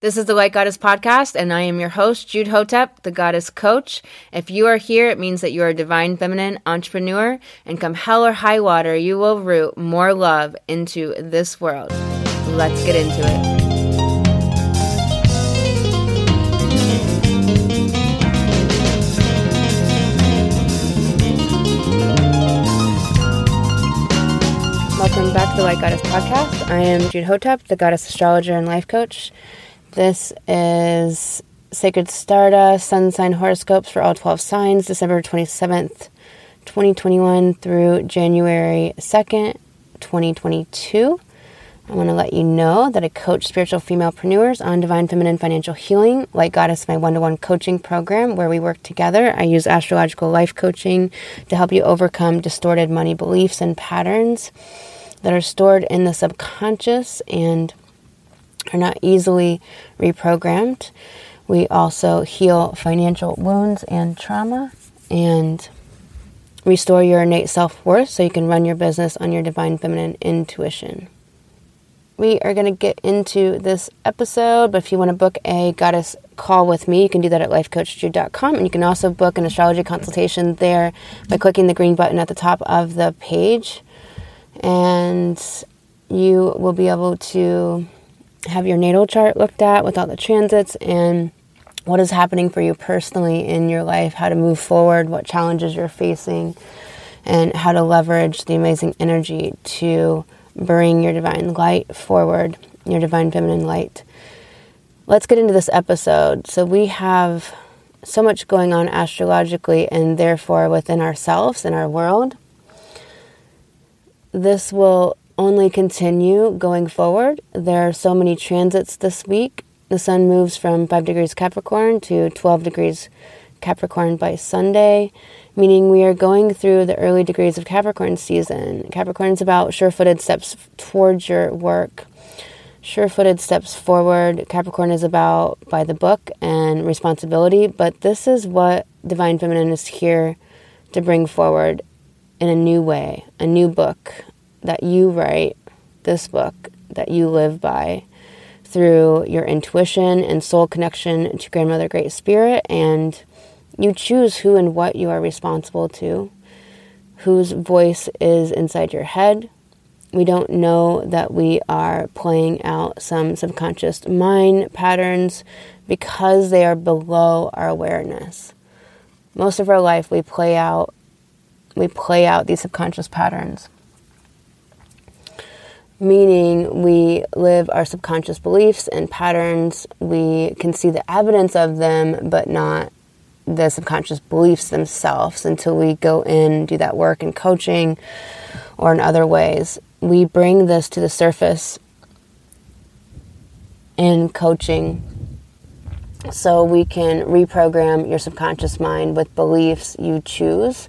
This is the Light Goddess podcast, and I am your host, Jude Hotep, the Goddess Coach. If you are here, it means that you are a divine feminine entrepreneur, and come hell or high water, you will root more love into this world. Let's get into it. Welcome back to the Light Goddess podcast. I am Jude Hotep, the Goddess Astrologer and Life Coach. This is Sacred Stardust Sun Sign Horoscopes for all 12 signs, December 27th, 2021 through January 2nd, 2022. I want to let you know that I coach spiritual femalepreneurs on divine feminine financial healing. Light Goddess, my one to one coaching program where we work together. I use astrological life coaching to help you overcome distorted money beliefs and patterns that are stored in the subconscious and are not easily reprogrammed. We also heal financial wounds and trauma and restore your innate self worth so you can run your business on your divine feminine intuition. We are going to get into this episode, but if you want to book a goddess call with me, you can do that at lifecoachjude.com. And you can also book an astrology consultation there by clicking the green button at the top of the page. And you will be able to have your natal chart looked at with all the transits and what is happening for you personally in your life, how to move forward, what challenges you're facing, and how to leverage the amazing energy to bring your divine light forward, your divine feminine light. Let's get into this episode. So, we have so much going on astrologically and therefore within ourselves and our world. This will only continue going forward. There are so many transits this week. The sun moves from 5 degrees Capricorn to 12 degrees Capricorn by Sunday, meaning we are going through the early degrees of Capricorn season. Capricorn is about sure footed steps towards your work, sure footed steps forward. Capricorn is about by the book and responsibility, but this is what Divine Feminine is here to bring forward in a new way, a new book, that you write, this book that you live by through your intuition and soul connection to Grandmother Great Spirit, and you choose who and what you are responsible to, whose voice is inside your head. We don't know that we are playing out some subconscious mind patterns because they are below our awareness. Most of our life we play out we play out these subconscious patterns meaning we live our subconscious beliefs and patterns. We can see the evidence of them, but not the subconscious beliefs themselves until we go in do that work in coaching or in other ways. We bring this to the surface in coaching so we can reprogram your subconscious mind with beliefs you choose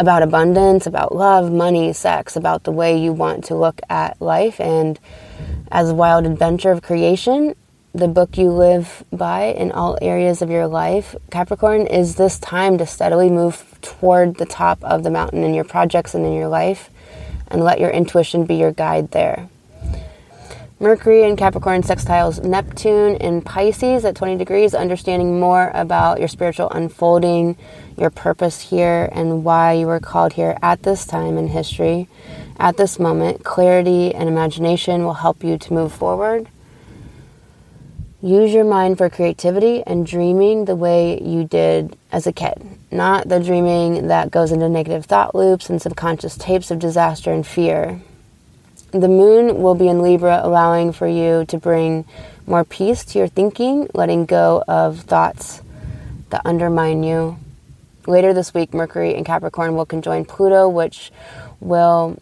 about abundance, about love, money, sex, about the way you want to look at life. And as a wild adventure of creation, the book you live by in all areas of your life, Capricorn, is this time to steadily move toward the top of the mountain in your projects and in your life, and let your intuition be your guide there. Mercury in Capricorn sextiles Neptune in Pisces at 20 degrees, understanding more about your spiritual unfolding, your purpose here, and why you were called here at this time in history. At this moment, clarity and imagination will help you to move forward. Use your mind for creativity and dreaming the way you did as a kid, not the dreaming that goes into negative thought loops and subconscious tapes of disaster and fear. The moon will be in Libra, allowing for you to bring more peace to your thinking, letting go of thoughts that undermine you. Later this week, Mercury and Capricorn will conjoin Pluto, which will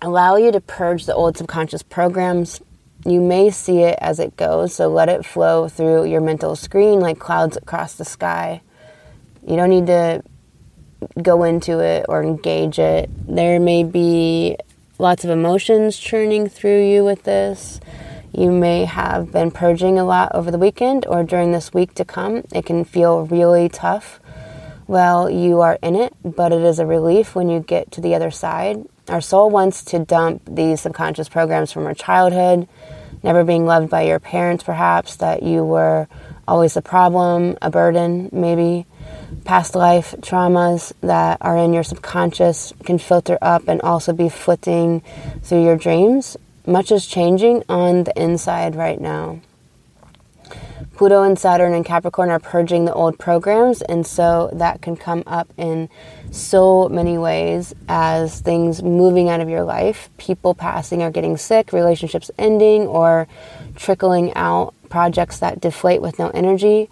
allow you to purge the old subconscious programs. You may see it as it goes, so let it flow through your mental screen like clouds across the sky. You don't need to go into it or engage it. There may be lots of emotions churning through you with this. You may have been purging a lot over the weekend or during this week to come. It can feel really tough. Well, you are in it, but it is a relief when you get to the other side. Our soul wants to dump these subconscious programs from our childhood, never being loved by your parents, perhaps, that you were always a problem, a burden, maybe. Past life traumas that are in your subconscious can filter up and also be flitting through your dreams. Much is changing on the inside right now. Pluto and Saturn and Capricorn are purging the old programs, and so that can come up in so many ways as things moving out of your life, people passing or getting sick, relationships ending, or trickling out, projects that deflate with no energy.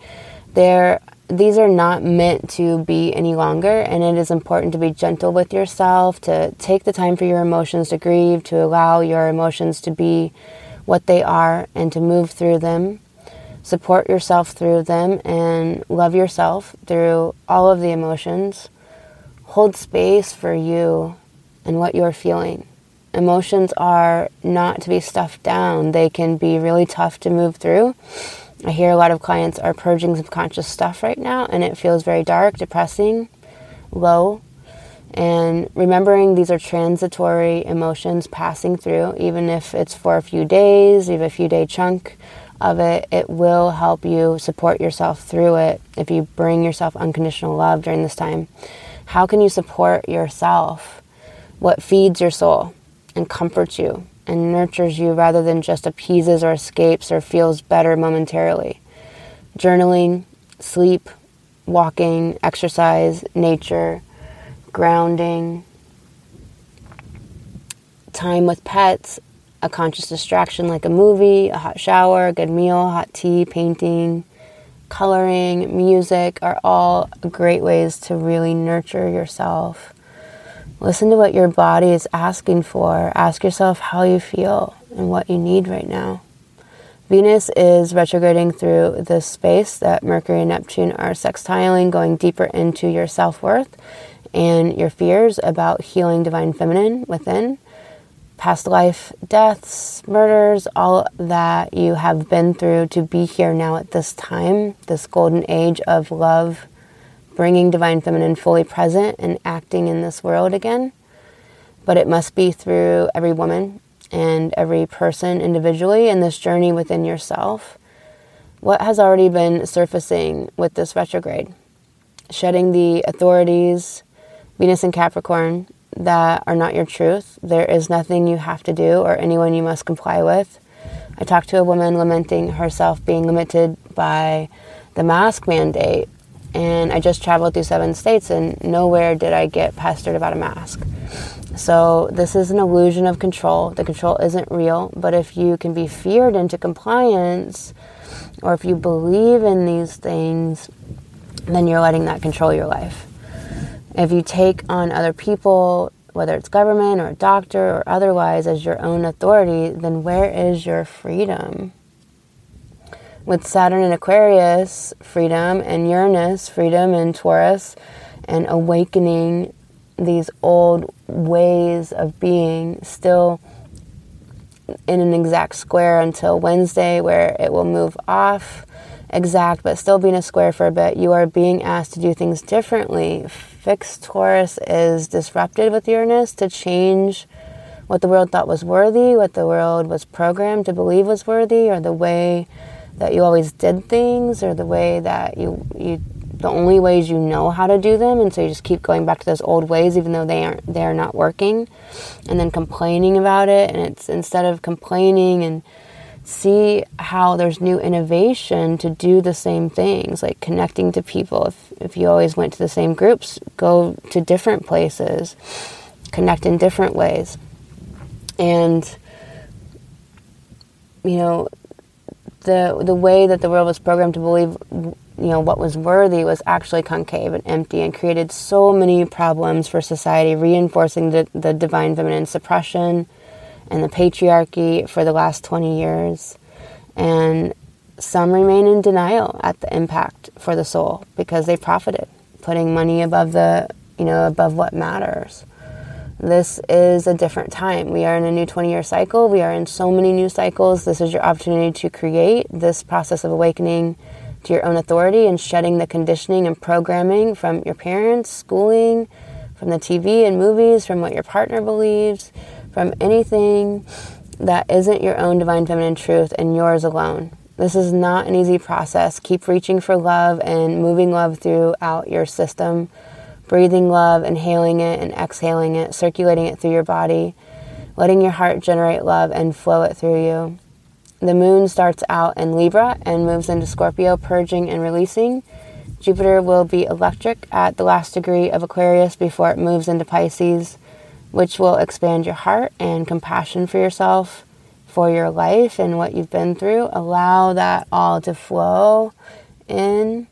They're these are not meant to be any longer, and it is important to be gentle with yourself, to take the time for your emotions to grieve, to allow your emotions to be what they are, and to move through them support yourself through them and love yourself through all of the emotions. Hold space for you and what you're feeling. Emotions are not to be stuffed down, they can be really tough to move through. I hear a lot of clients are purging subconscious stuff right now, and it feels very dark, depressing, low. And remembering these are transitory emotions passing through, even if it's for a few days, even a few day chunk of it, it will help you support yourself through it if you bring yourself unconditional love during this time. How can you support yourself? What feeds your soul and comforts you and nurtures you rather than just appeases or escapes or feels better momentarily? Journaling, sleep, walking, exercise, nature, grounding, time with pets, a conscious distraction like a movie, a hot shower, a good meal, hot tea, painting, coloring, music are all great ways to really nurture yourself. Listen to what your body is asking for. Ask yourself how you feel and what you need right now. Venus is retrograding through this space that Mercury and Neptune are sextiling, going deeper into your self worth and your fears about healing divine feminine within past life deaths, murders, all that you have been through to be here now at this time, this golden age of love, bringing divine feminine fully present and acting in this world again. But it must be through every woman and every person individually in this journey within yourself. What has already been surfacing with this retrograde? Shedding the authorities, Venus and Capricorn, that are not your truth. There is nothing you have to do or anyone you must comply with. I talked to a woman lamenting herself being limited by the mask mandate, and I just traveled through seven states, and nowhere did I get pestered about a mask. So, this is an illusion of control. The control isn't real, but if you can be feared into compliance, or if you believe in these things, then you're letting that control your life. If you take on other people, whether it's government or a doctor or otherwise, as your own authority, then where is your freedom? With Saturn in Aquarius, freedom, and Uranus, freedom, and Taurus, and awakening these old ways of being still in an exact square until Wednesday, where it will move off exact, but still being a square for a bit. You are being asked to do things differently, fixed Taurus is disrupted with Uranus to change what the world thought was worthy, what the world was programmed to believe was worthy, or the way that you always did things, or the way that you you the only ways you know how to do them, and so you just keep going back to those old ways, even though they aren't they're not working, and then complaining about it, and it's instead of complaining and see how there's new innovation to do the same things, like connecting to people. If, if you always went to the same groups, go to different places, connect in different ways. And, you know, the, the way that the world was programmed to believe, you know, what was worthy was actually concave and empty and created so many problems for society, reinforcing the, the divine feminine suppression and the patriarchy for the last 20 years. And some remain in denial at the impact for the soul because they profited, putting money above the, you know, above what matters. This is a different time. We are in a new 20 year cycle. We are in so many new cycles. This is your opportunity to create this process of awakening to your own authority and shedding the conditioning and programming from your parents, schooling, from the TV and movies, from what your partner believes, from anything that isn't your own divine feminine truth and yours alone. This is not an easy process. Keep reaching for love and moving love throughout your system, breathing love, inhaling it and exhaling it, circulating it through your body, letting your heart generate love and flow it through you. The moon starts out in Libra and moves into Scorpio, purging and releasing. Jupiter will be electric at the last degree of Aquarius before it moves into Pisces, which will expand your heart and compassion for yourself for your life and what you've been through. Allow that all to flow in.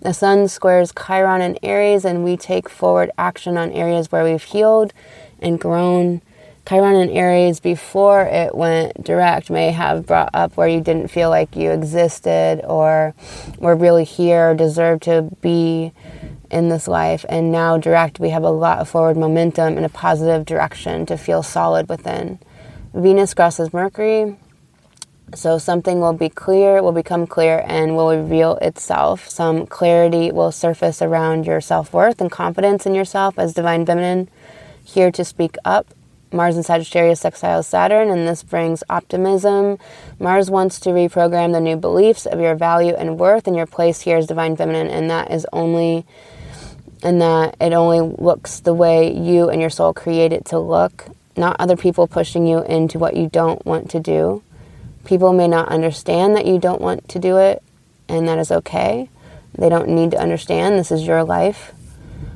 The sun squares Chiron in Aries, and we take forward action on areas where we've healed and grown. Chiron in Aries, before it went direct, may have brought up where you didn't feel like you existed or were really here, or deserved to be in this life. And now, direct, we have a lot of forward momentum in a positive direction to feel solid within. Venus crosses Mercury. So something will be clear, will become clear, and will reveal itself. Some clarity will surface around your self worth and confidence in yourself as divine feminine, here to speak up. Mars and Sagittarius sextile Saturn, and this brings optimism. Mars wants to reprogram the new beliefs of your value and worth and your place here as divine feminine, and that is only and that it only looks the way you and your soul create it to look not other people pushing you into what you don't want to do. People may not understand that you don't want to do it, and that is okay. They don't need to understand. This is your life.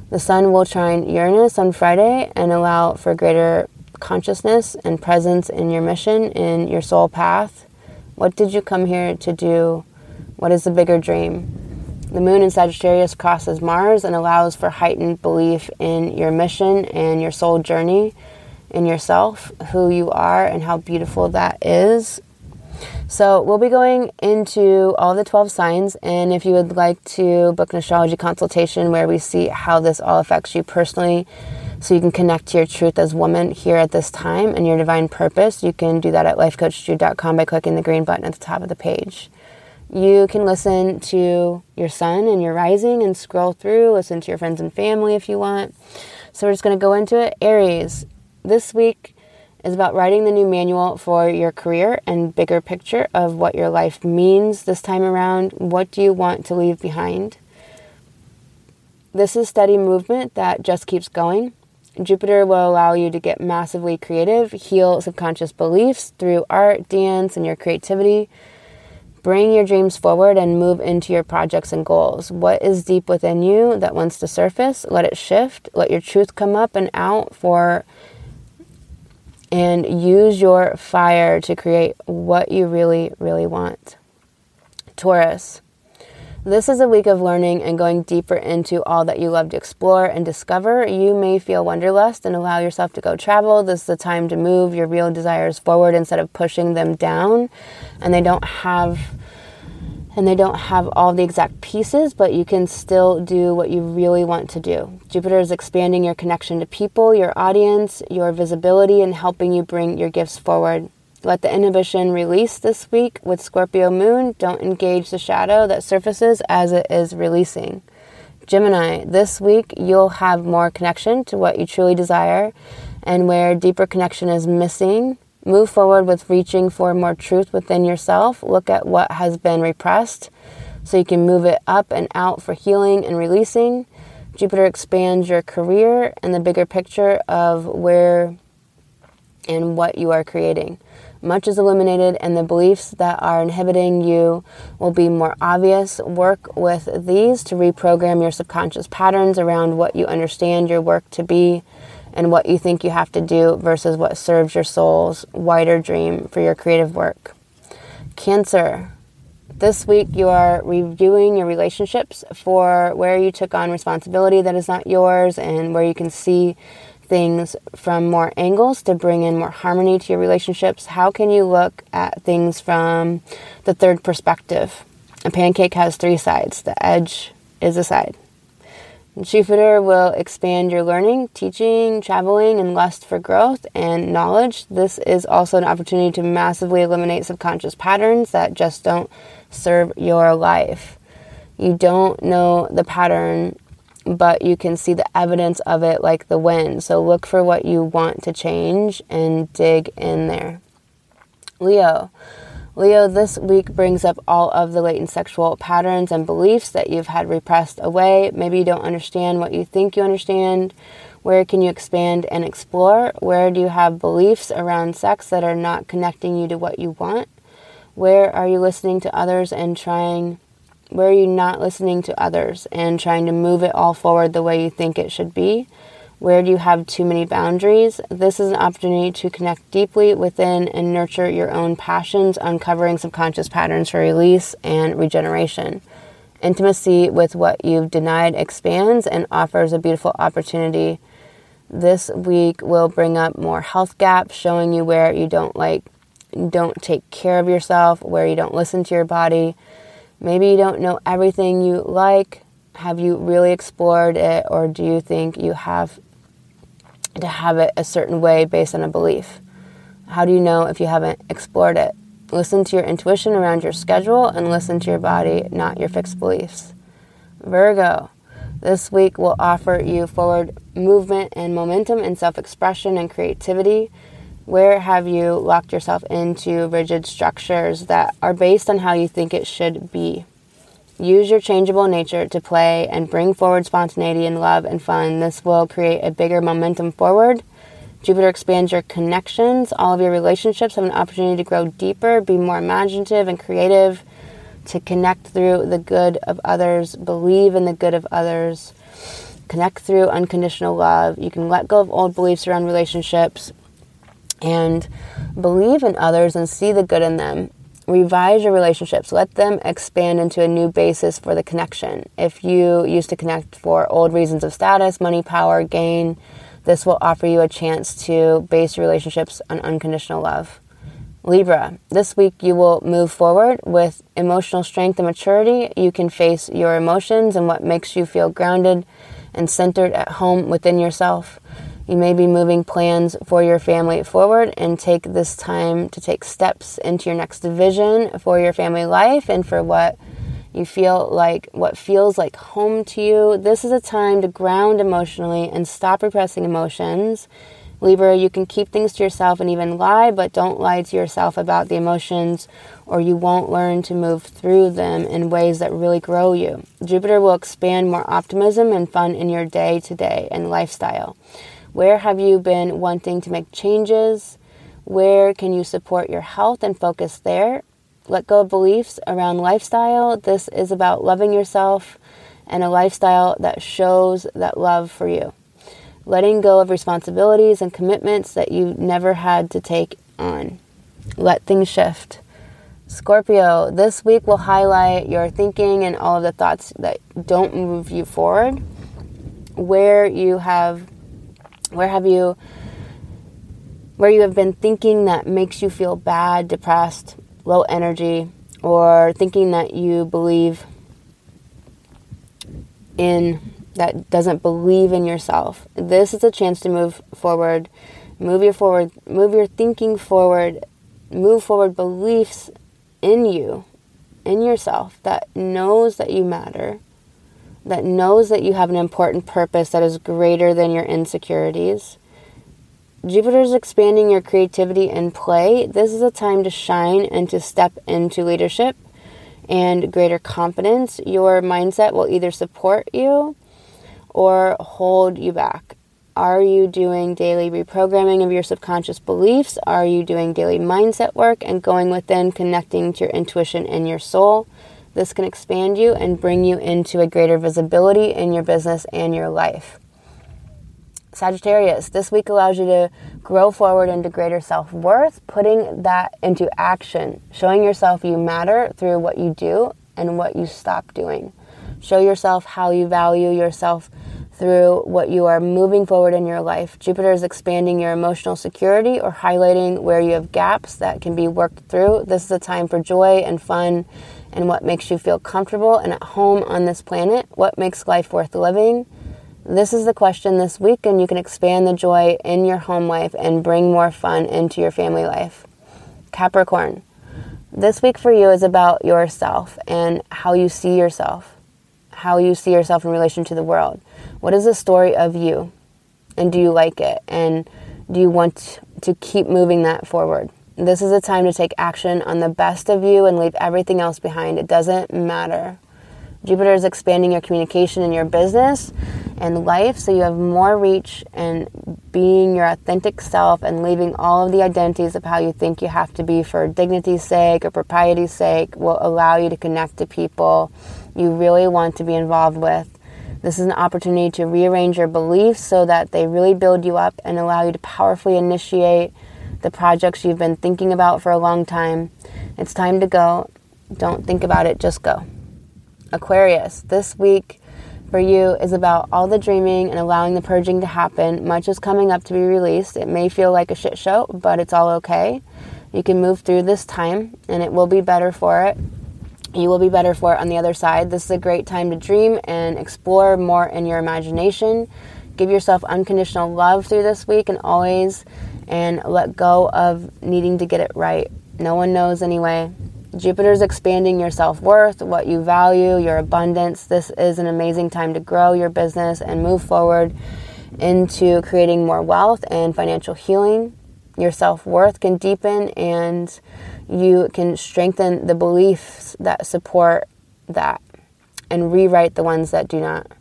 The sun will trine Uranus on Friday and allow for greater consciousness and presence in your mission, in your soul path. What did you come here to do? What is the bigger dream? The moon in Sagittarius crosses Mars and allows for heightened belief in your mission and your soul journey in yourself, who you are, and how beautiful that is. So, we'll be going into all the 12 signs. And if you would like to book an astrology consultation where we see how this all affects you personally, so you can connect to your truth as woman here at this time and your divine purpose, you can do that at lifecoachjude.com by clicking the green button at the top of the page. You can listen to your sun and your rising and scroll through, listen to your friends and family if you want. So, we're just going to go into it. Aries, this week is about writing the new manual for your career and bigger picture of what your life means this time around. What do you want to leave behind? This is steady movement that just keeps going. Jupiter will allow you to get massively creative, heal subconscious beliefs through art, dance, and your creativity. Bring your dreams forward and move into your projects and goals. What is deep within you that wants to surface? Let it shift. Let your truth come up and out for and use your fire to create what you really, really want. Taurus. This is a week of learning and going deeper into all that you love to explore and discover. You may feel wanderlust and allow yourself to go travel. This is the time to move your real desires forward instead of pushing them down. And they don't have and they don't have all the exact pieces, but you can still do what you really want to do. Jupiter is expanding your connection to people, your audience, your visibility, and helping you bring your gifts forward. Let the inhibition release this week with Scorpio moon. Don't engage the shadow that surfaces as it is releasing. Gemini, this week you'll have more connection to what you truly desire, and where deeper connection is missing, Move forward with reaching for more truth within yourself. Look at what has been repressed so you can move it up and out for healing and releasing. Jupiter expands your career and the bigger picture of where and what you are creating. Much is illuminated, and the beliefs that are inhibiting you will be more obvious. Work with these to reprogram your subconscious patterns around what you understand your work to be and what you think you have to do versus what serves your soul's wider dream for your creative work. Cancer. This week, you are reviewing your relationships for where you took on responsibility that is not yours and where you can see things from more angles to bring in more harmony to your relationships. How can you look at things from the third perspective? A pancake has three sides, the edge is a side. Jupiter will expand your learning, teaching, traveling, and lust for growth and knowledge. This is also an opportunity to massively eliminate subconscious patterns that just don't serve your life. You don't know the pattern, but you can see the evidence of it like the wind. So look for what you want to change and dig in there. Leo. Leo, this week brings up all of the latent sexual patterns and beliefs that you've had repressed away. Maybe you don't understand what you think you understand. Where can you expand and explore? Where do you have beliefs around sex that are not connecting you to what you want? Where are you listening to others and trying, where are you not listening to others and trying to move it all forward the way you think it should be? Where do you have too many boundaries? This is an opportunity to connect deeply within and nurture your own passions, uncovering subconscious patterns for release and regeneration. Intimacy with what you've denied expands and offers a beautiful opportunity. This week will bring up more health gaps, showing you where you don't like don't take care of yourself, where you don't listen to your body. Maybe you don't know everything you like. Have you really explored it, or do you think you have to have it a certain way based on a belief. How do you know if you haven't explored it? Listen to your intuition around your schedule and listen to your body, not your fixed beliefs. Virgo, this week will offer you forward movement and momentum and self expression and creativity. Where have you locked yourself into rigid structures that are based on how you think it should be? Use your changeable nature to play and bring forward spontaneity and love and fun. This will create a bigger momentum forward. Jupiter expands your connections. All of your relationships have an opportunity to grow deeper, be more imaginative and creative, to connect through the good of others, believe in the good of others, connect through unconditional love. You can let go of old beliefs around relationships and believe in others and see the good in them revise your relationships. Let them expand into a new basis for the connection. If you used to connect for old reasons of status money power gain this will offer you a chance to base your relationships on unconditional love. Libra this week you will move forward with emotional strength and maturity. You can face your emotions and what makes you feel grounded and centered at home within yourself you may be moving plans for your family forward and take this time to take steps into your next vision for your family life and for what you feel like what feels like home to you. This is a time to ground emotionally and stop repressing emotions. Libra, you can keep things to yourself and even lie, but don't lie to yourself about the emotions or you won't learn to move through them in ways that really grow you. Jupiter will expand more optimism and fun in your day to day and lifestyle. Where have you been wanting to make changes? Where can you support your health and focus there? Let go of beliefs around lifestyle. This is about loving yourself and a lifestyle that shows that love for you. Letting go of responsibilities and commitments that you never had to take on. Let things shift. Scorpio, this week will highlight your thinking and all of the thoughts that don't move you forward. Where you have where have you where you have been thinking that makes you feel bad, depressed, low energy, or thinking that you believe in that doesn't believe in yourself. This is a chance to move forward, move your forward, move your thinking forward, move forward beliefs in you, in yourself that knows that you matter that knows that you have an important purpose that is greater than your insecurities. Jupiter is expanding your creativity and play. This is a time to shine and to step into leadership and greater confidence. Your mindset will either support you or hold you back. Are you doing daily reprogramming of your subconscious beliefs? Are you doing daily mindset work and going within, connecting to your intuition and your soul? This can expand you and bring you into a greater visibility in your business and your life. Sagittarius, this week allows you to grow forward into greater self worth, putting that into action, showing yourself you matter through what you do and what you stop doing. Show yourself how you value yourself through what you are moving forward in your life. Jupiter is expanding your emotional security or highlighting where you have gaps that can be worked through. This is a time for joy and fun and what makes you feel comfortable and at home on this planet. What makes life worth living? This is the question this week, and you can expand the joy in your home life and bring more fun into your family life. Capricorn, this week for you is about yourself and how you see yourself, how you see yourself in relation to the world. What is the story of you? And do you like it? And do you want to keep moving that forward? This is a time to take action on the best of you and leave everything else behind. It doesn't matter. Jupiter is expanding your communication in your business and life so you have more reach and being your authentic self and leaving all of the identities of how you think you have to be for dignity's sake or propriety's sake will allow you to connect to people you really want to be involved with. This is an opportunity to rearrange your beliefs so that they really build you up and allow you to powerfully initiate the projects you've been thinking about for a long time. It's time to go. Don't think about it, just go. Aquarius, this week for you is about all the dreaming and allowing the purging to happen. Much is coming up to be released. It may feel like a shit show, but it's all okay. You can move through this time and it will be better for it. You will be better for it on the other side. This is a great time to dream and explore more in your imagination. Give yourself unconditional love through this week and always and let go of needing to get it right. No one knows anyway. Jupiter's expanding your self worth, what you value, your abundance. This is an amazing time to grow your business and move forward into creating more wealth and financial healing. Your self worth can deepen and you can strengthen the beliefs that support that and rewrite the ones that do not.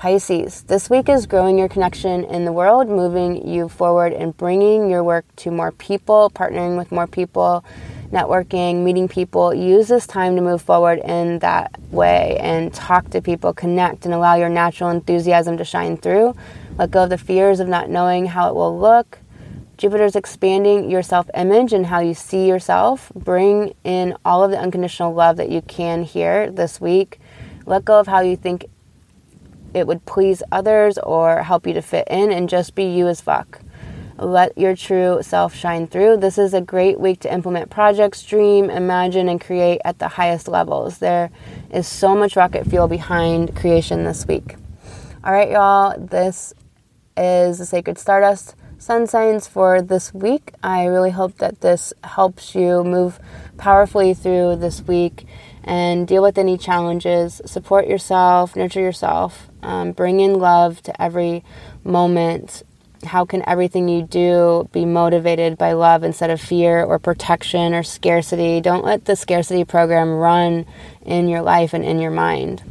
Pisces, this week is growing your connection in the world, moving you forward and bringing your work to more people, partnering with more people networking, meeting people, use this time to move forward in that way and talk to people, connect, and allow your natural enthusiasm to shine through. Let go of the fears of not knowing how it will look. Jupiter's expanding your self image and how you see yourself. Bring in all of the unconditional love that you can here this week. Let go of how you think it would please others or help you to fit in and just be you as fuck. Let your true self shine through. This is a great week to implement projects, dream, imagine, and create at the highest levels. There is so much rocket fuel behind creation this week. All right, y'all, this is the Sacred Stardust Sun Signs for this week. I really hope that this helps you move powerfully through this week and deal with any challenges. Support yourself, nurture yourself, um, bring in love to every moment how can everything you do be motivated by love instead of fear or protection or scarcity? Don't let the scarcity program run in your life and in your mind.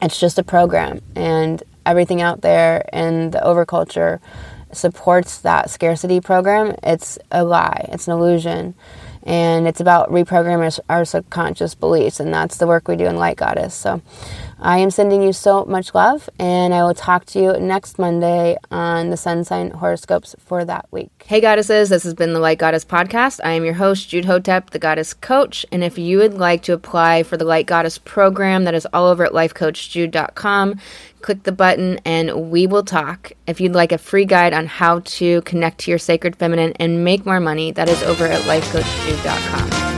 It's just a program, and everything out there in the overculture supports that scarcity program. It's a lie, it's an illusion. And it's about reprogramming our subconscious beliefs, and that's the work we do in Light Goddess. So, I am sending you so much love, and I will talk to you next Monday on the sun sign horoscopes for that week. Hey, goddesses, this has been the Light Goddess podcast. I am your host, Jude Hotep, the Goddess Coach. And if you would like to apply for the Light Goddess program that is all over at lifecoachjude.com, click the button and we will talk. If you'd like a free guide on how to connect to your sacred feminine and make more money, that is over at lifecoachjude.com.